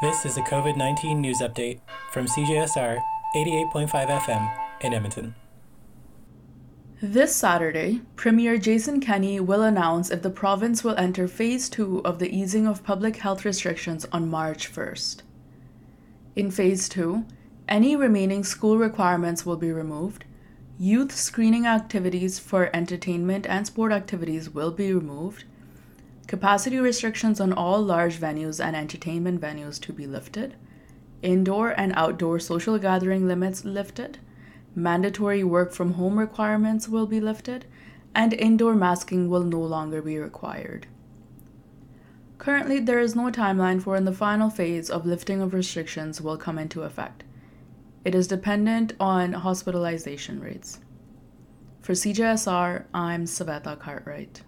This is a COVID 19 news update from CJSR 88.5 FM in Edmonton. This Saturday, Premier Jason Kenney will announce if the province will enter phase 2 of the easing of public health restrictions on March 1st. In phase 2, any remaining school requirements will be removed, youth screening activities for entertainment and sport activities will be removed, capacity restrictions on all large venues and entertainment venues to be lifted, indoor and outdoor social gathering limits lifted, mandatory work from home requirements will be lifted, and indoor masking will no longer be required. Currently, there is no timeline for when the final phase of lifting of restrictions will come into effect. It is dependent on hospitalization rates. For CJSR, I'm Saveta Cartwright.